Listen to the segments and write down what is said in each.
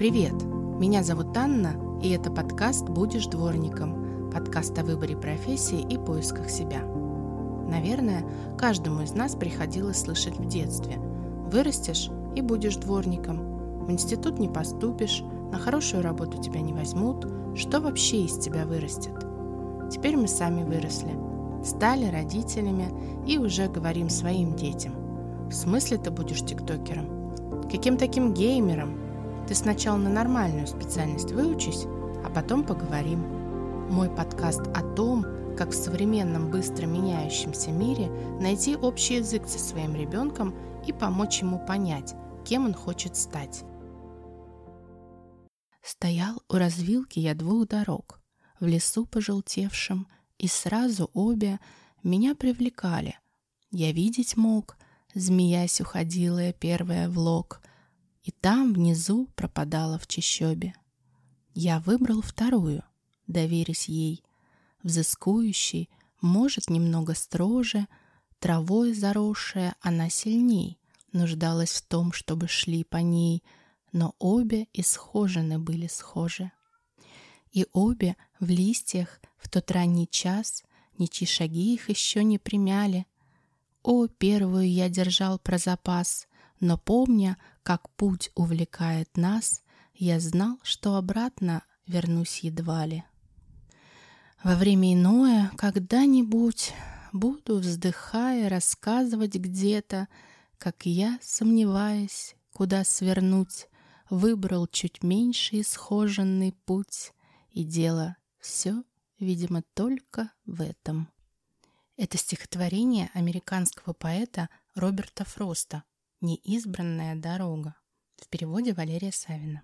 Привет! Меня зовут Анна, и это подкаст «Будешь дворником» подкаст о выборе профессии и поисках себя. Наверное, каждому из нас приходилось слышать в детстве «Вырастешь и будешь дворником», «В институт не поступишь», «На хорошую работу тебя не возьмут», «Что вообще из тебя вырастет?» Теперь мы сами выросли, стали родителями и уже говорим своим детям. В смысле ты будешь тиктокером? Каким таким геймером? Ты сначала на нормальную специальность выучись, а потом поговорим. Мой подкаст о том, как в современном быстро меняющемся мире найти общий язык со своим ребенком и помочь ему понять, кем он хочет стать. Стоял у развилки я двух дорог, в лесу пожелтевшем, и сразу обе меня привлекали. Я видеть мог, змеясь уходила я первая в лог, и там внизу пропадала в чащобе. Я выбрал вторую, доверясь ей, взыскующей, может, немного строже, травой заросшая она сильней, нуждалась в том, чтобы шли по ней, но обе исхожены были схожи. И обе в листьях в тот ранний час ничьи шаги их еще не примяли. О, первую я держал про запас, но помня, как путь увлекает нас, я знал, что обратно вернусь едва ли. Во время иное когда-нибудь буду, вздыхая, рассказывать где-то, как я, сомневаясь, куда свернуть, выбрал чуть меньше исхоженный путь, и дело все, видимо, только в этом. Это стихотворение американского поэта Роберта Фроста «Неизбранная дорога» в переводе Валерия Савина.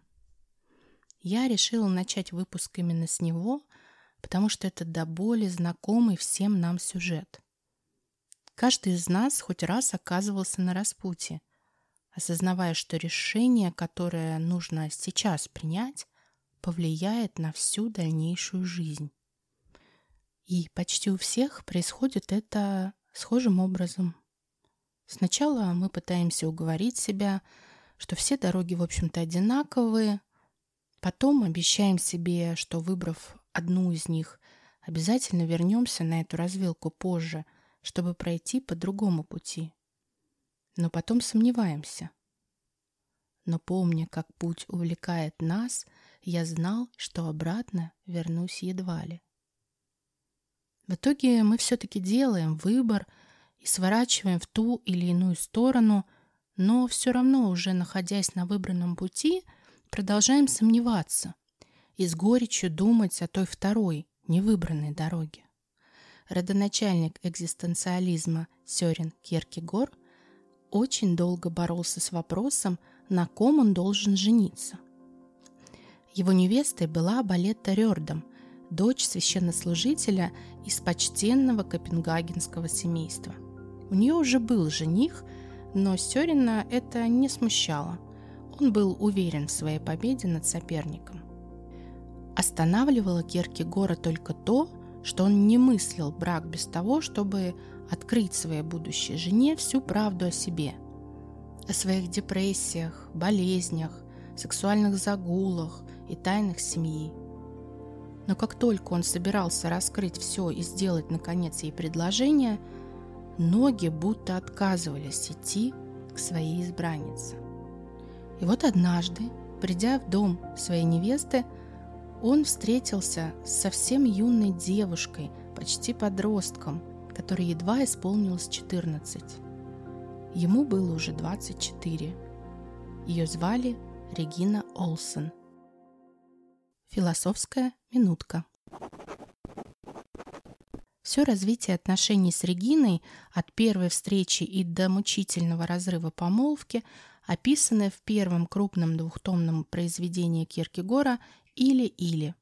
Я решила начать выпуск именно с него, потому что это до боли знакомый всем нам сюжет. Каждый из нас хоть раз оказывался на распутье, осознавая, что решение, которое нужно сейчас принять, повлияет на всю дальнейшую жизнь. И почти у всех происходит это схожим образом – Сначала мы пытаемся уговорить себя, что все дороги, в общем-то, одинаковые. Потом обещаем себе, что выбрав одну из них, обязательно вернемся на эту развилку позже, чтобы пройти по другому пути. Но потом сомневаемся. Но помня, как путь увлекает нас, я знал, что обратно вернусь едва ли. В итоге мы все-таки делаем выбор – и сворачиваем в ту или иную сторону, но все равно, уже находясь на выбранном пути, продолжаем сомневаться и с горечью думать о той второй, невыбранной дороге. Родоначальник экзистенциализма Сёрен Кierкегор очень долго боролся с вопросом, на ком он должен жениться. Его невестой была Балетта Рёрдом, дочь священнослужителя из почтенного копенгагенского семейства – у нее уже был жених, но Сёрина это не смущало. Он был уверен в своей победе над соперником. Останавливало Киркегора только то, что он не мыслил брак без того, чтобы открыть своей будущей жене всю правду о себе. О своих депрессиях, болезнях, сексуальных загулах и тайнах семьи. Но как только он собирался раскрыть все и сделать, наконец, ей предложение – Ноги будто отказывались идти к своей избраннице. И вот однажды, придя в дом своей невесты, он встретился с совсем юной девушкой, почти подростком, которой едва исполнилось 14. Ему было уже 24. Ее звали Регина Олсен. Философская минутка. Все развитие отношений с Региной от первой встречи и до мучительного разрыва помолвки, описанное в первом крупном двухтомном произведении Киркегора «Или-или».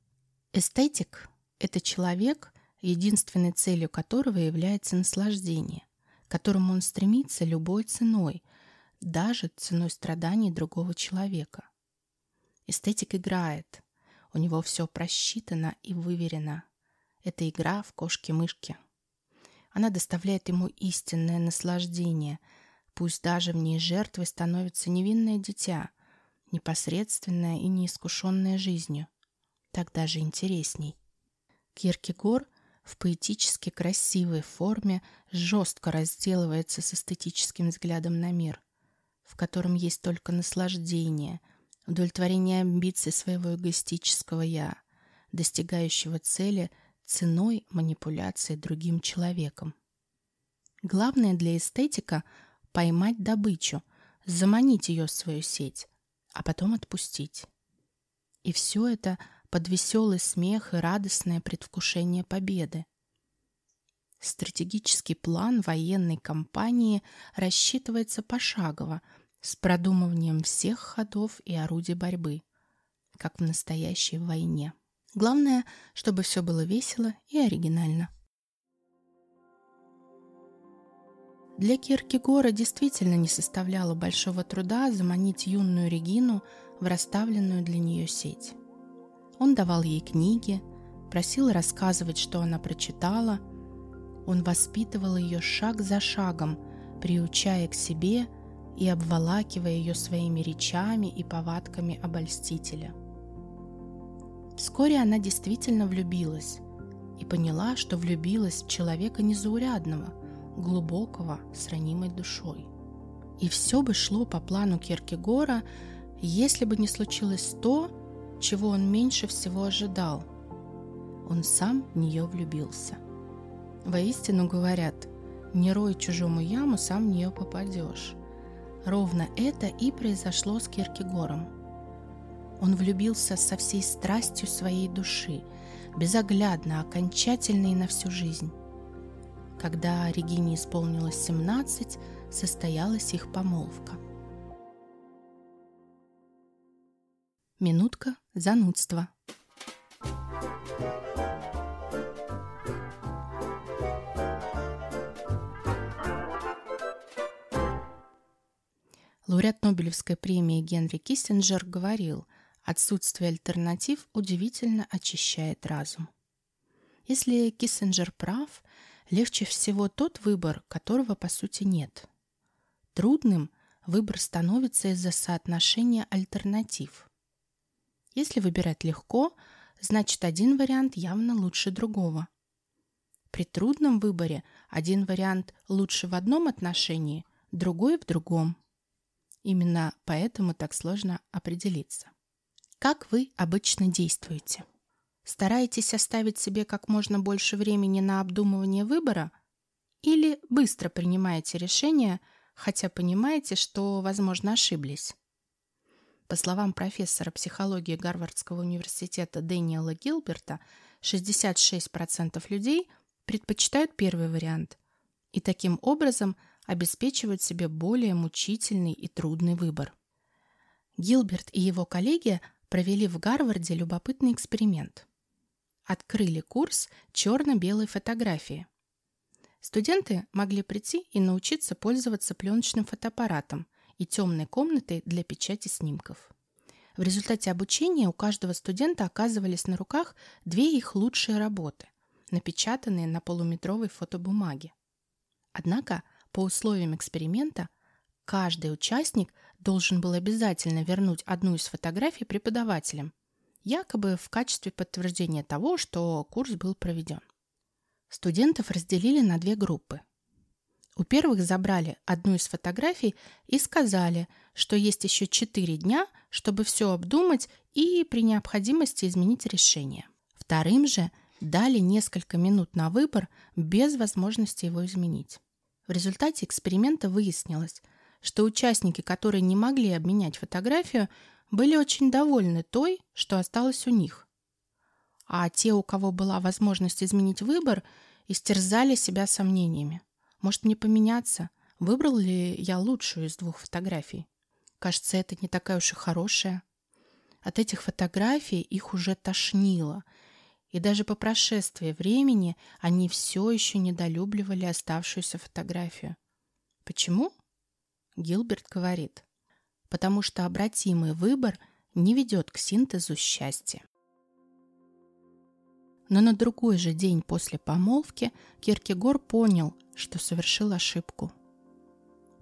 Эстетик – это человек, единственной целью которого является наслаждение, к которому он стремится любой ценой, даже ценой страданий другого человека. Эстетик играет, у него все просчитано и выверено – это игра в кошки-мышки. Она доставляет ему истинное наслаждение, пусть даже в ней жертвой становится невинное дитя, непосредственная и неискушенная жизнью. Так даже интересней. Киркегор в поэтически красивой форме жестко разделывается с эстетическим взглядом на мир, в котором есть только наслаждение, удовлетворение амбиций своего эгоистического «я», достигающего цели ценой манипуляции другим человеком. Главное для эстетика – поймать добычу, заманить ее в свою сеть, а потом отпустить. И все это под веселый смех и радостное предвкушение победы. Стратегический план военной кампании рассчитывается пошагово, с продумыванием всех ходов и орудий борьбы, как в настоящей войне. Главное, чтобы все было весело и оригинально. Для Киркегора действительно не составляло большого труда заманить юную Регину в расставленную для нее сеть. Он давал ей книги, просил рассказывать, что она прочитала. Он воспитывал ее шаг за шагом, приучая к себе и обволакивая ее своими речами и повадками обольстителя. Вскоре она действительно влюбилась и поняла, что влюбилась в человека незаурядного, глубокого, с ранимой душой. И все бы шло по плану Киркегора, если бы не случилось то, чего он меньше всего ожидал. Он сам в нее влюбился. Воистину говорят, не рой чужому яму, сам в нее попадешь. Ровно это и произошло с Киркегором. Он влюбился со всей страстью своей души, безоглядно, окончательно и на всю жизнь. Когда Регине исполнилось 17, состоялась их помолвка. Минутка занудства. Лауреат Нобелевской премии Генри Киссинджер говорил, отсутствие альтернатив удивительно очищает разум. Если Киссинджер прав, легче всего тот выбор, которого по сути нет. Трудным выбор становится из-за соотношения альтернатив. Если выбирать легко, значит один вариант явно лучше другого. При трудном выборе один вариант лучше в одном отношении, другой в другом. Именно поэтому так сложно определиться. Как вы обычно действуете? Стараетесь оставить себе как можно больше времени на обдумывание выбора или быстро принимаете решение, хотя понимаете, что, возможно, ошиблись? По словам профессора психологии Гарвардского университета Дэниела Гилберта, 66% людей предпочитают первый вариант и таким образом обеспечивают себе более мучительный и трудный выбор. Гилберт и его коллеги провели в Гарварде любопытный эксперимент. Открыли курс черно-белой фотографии. Студенты могли прийти и научиться пользоваться пленочным фотоаппаратом, и темной комнатой для печати снимков. В результате обучения у каждого студента оказывались на руках две их лучшие работы, напечатанные на полуметровой фотобумаге. Однако, по условиям эксперимента, каждый участник должен был обязательно вернуть одну из фотографий преподавателям, якобы в качестве подтверждения того, что курс был проведен. Студентов разделили на две группы – у первых забрали одну из фотографий и сказали, что есть еще четыре дня, чтобы все обдумать и при необходимости изменить решение. Вторым же дали несколько минут на выбор без возможности его изменить. В результате эксперимента выяснилось, что участники, которые не могли обменять фотографию, были очень довольны той, что осталось у них. А те, у кого была возможность изменить выбор, истерзали себя сомнениями. Может, мне поменяться? Выбрал ли я лучшую из двух фотографий? Кажется, это не такая уж и хорошая. От этих фотографий их уже тошнило. И даже по прошествии времени они все еще недолюбливали оставшуюся фотографию. Почему? Гилберт говорит. Потому что обратимый выбор не ведет к синтезу счастья. Но на другой же день после помолвки Киркегор понял, что совершил ошибку.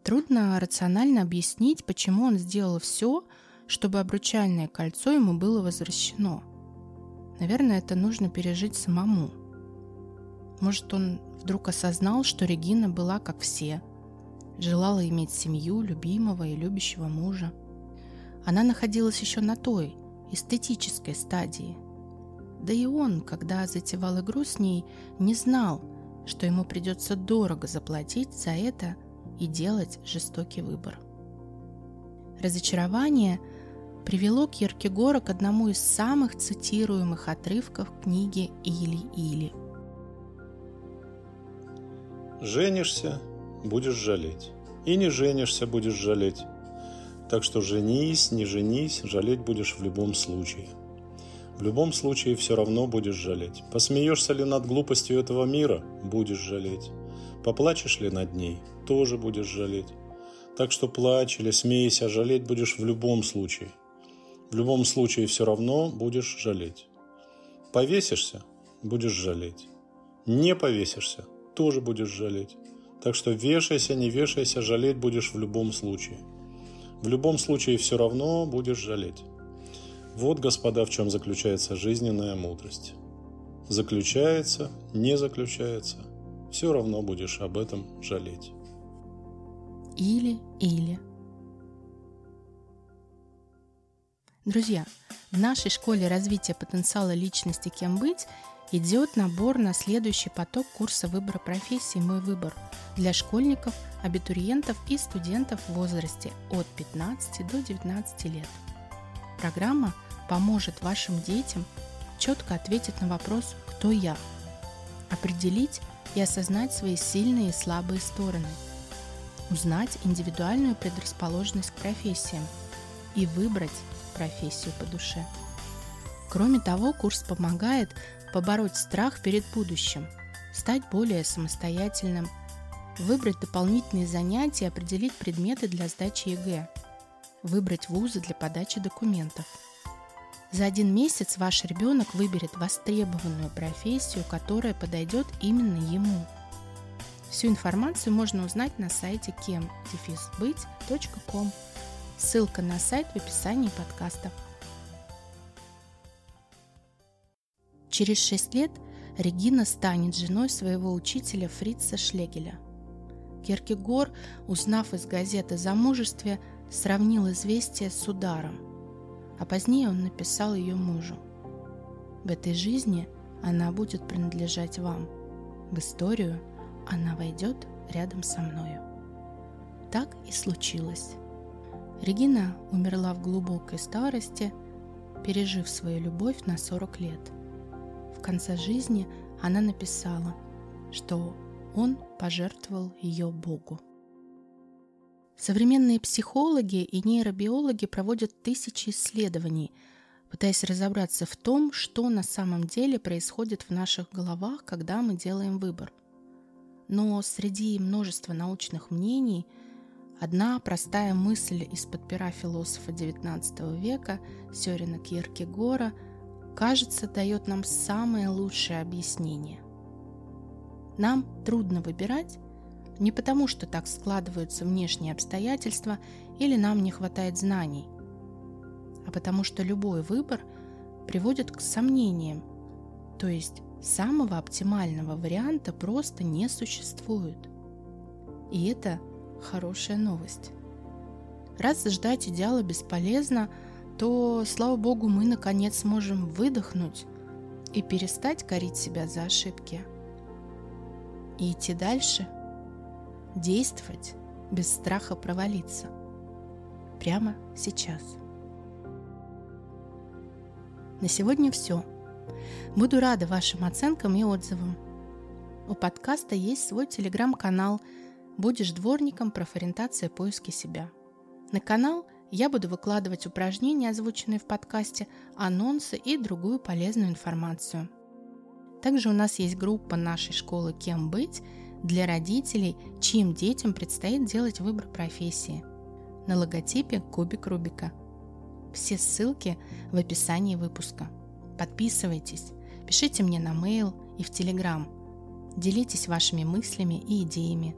Трудно рационально объяснить, почему он сделал все, чтобы обручальное кольцо ему было возвращено. Наверное, это нужно пережить самому. Может, он вдруг осознал, что Регина была как все, желала иметь семью, любимого и любящего мужа. Она находилась еще на той, эстетической стадии. Да и он, когда затевал игру с ней, не знал, что ему придется дорого заплатить за это и делать жестокий выбор. Разочарование привело Киркегора к одному из самых цитируемых отрывков книги «Или-или». «Женишься – будешь жалеть, и не женишься – будешь жалеть. Так что женись, не женись, жалеть будешь в любом случае. В любом случае все равно будешь жалеть. Посмеешься ли над глупостью этого мира – будешь жалеть. Поплачешь ли над ней – тоже будешь жалеть. Так что плачь или смейся, жалеть будешь в любом случае. В любом случае все равно будешь жалеть. Повесишься – будешь жалеть. Не повесишься – тоже будешь жалеть. Так что вешайся, не вешайся, жалеть будешь в любом случае. В любом случае все равно будешь жалеть. Вот, господа, в чем заключается жизненная мудрость. Заключается, не заключается, все равно будешь об этом жалеть или-или. Друзья, в нашей школе развития потенциала личности «Кем быть» идет набор на следующий поток курса выбора профессии «Мой выбор» для школьников, абитуриентов и студентов в возрасте от 15 до 19 лет. Программа поможет вашим детям четко ответить на вопрос «Кто я?», определить и осознать свои сильные и слабые стороны – узнать индивидуальную предрасположенность к профессиям и выбрать профессию по душе. Кроме того, курс помогает побороть страх перед будущим, стать более самостоятельным, выбрать дополнительные занятия, определить предметы для сдачи ЕГЭ, выбрать вузы для подачи документов. За один месяц ваш ребенок выберет востребованную профессию, которая подойдет именно ему – Всю информацию можно узнать на сайте кем-быть.ком. Ссылка на сайт в описании подкаста. Через шесть лет Регина станет женой своего учителя Фрица Шлегеля. Киркегор, узнав из газеты о замужестве, сравнил известие с ударом, а позднее он написал ее мужу. В этой жизни она будет принадлежать вам, в историю – она войдет рядом со мною. Так и случилось. Регина умерла в глубокой старости, пережив свою любовь на 40 лет. В конце жизни она написала, что он пожертвовал ее Богу. Современные психологи и нейробиологи проводят тысячи исследований, пытаясь разобраться в том, что на самом деле происходит в наших головах, когда мы делаем выбор – но среди множества научных мнений одна простая мысль из-под пера философа XIX века Сёрена Киркегора, кажется, дает нам самое лучшее объяснение. Нам трудно выбирать не потому, что так складываются внешние обстоятельства или нам не хватает знаний, а потому что любой выбор приводит к сомнениям, то есть Самого оптимального варианта просто не существует. И это хорошая новость. Раз ждать идеала бесполезно, то, слава богу, мы наконец сможем выдохнуть и перестать корить себя за ошибки. И идти дальше, действовать без страха провалиться. Прямо сейчас. На сегодня все. Буду рада вашим оценкам и отзывам. У подкаста есть свой телеграм-канал «Будешь дворником. Профориентация поиски себя». На канал я буду выкладывать упражнения, озвученные в подкасте, анонсы и другую полезную информацию. Также у нас есть группа нашей школы «Кем быть» для родителей, чьим детям предстоит делать выбор профессии. На логотипе кубик Рубика. Все ссылки в описании выпуска. Подписывайтесь, пишите мне на mail и в Telegram. Делитесь вашими мыслями и идеями.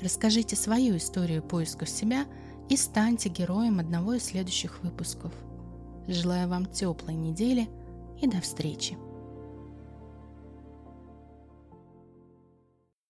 Расскажите свою историю поиска себя и станьте героем одного из следующих выпусков. Желаю вам теплой недели и до встречи!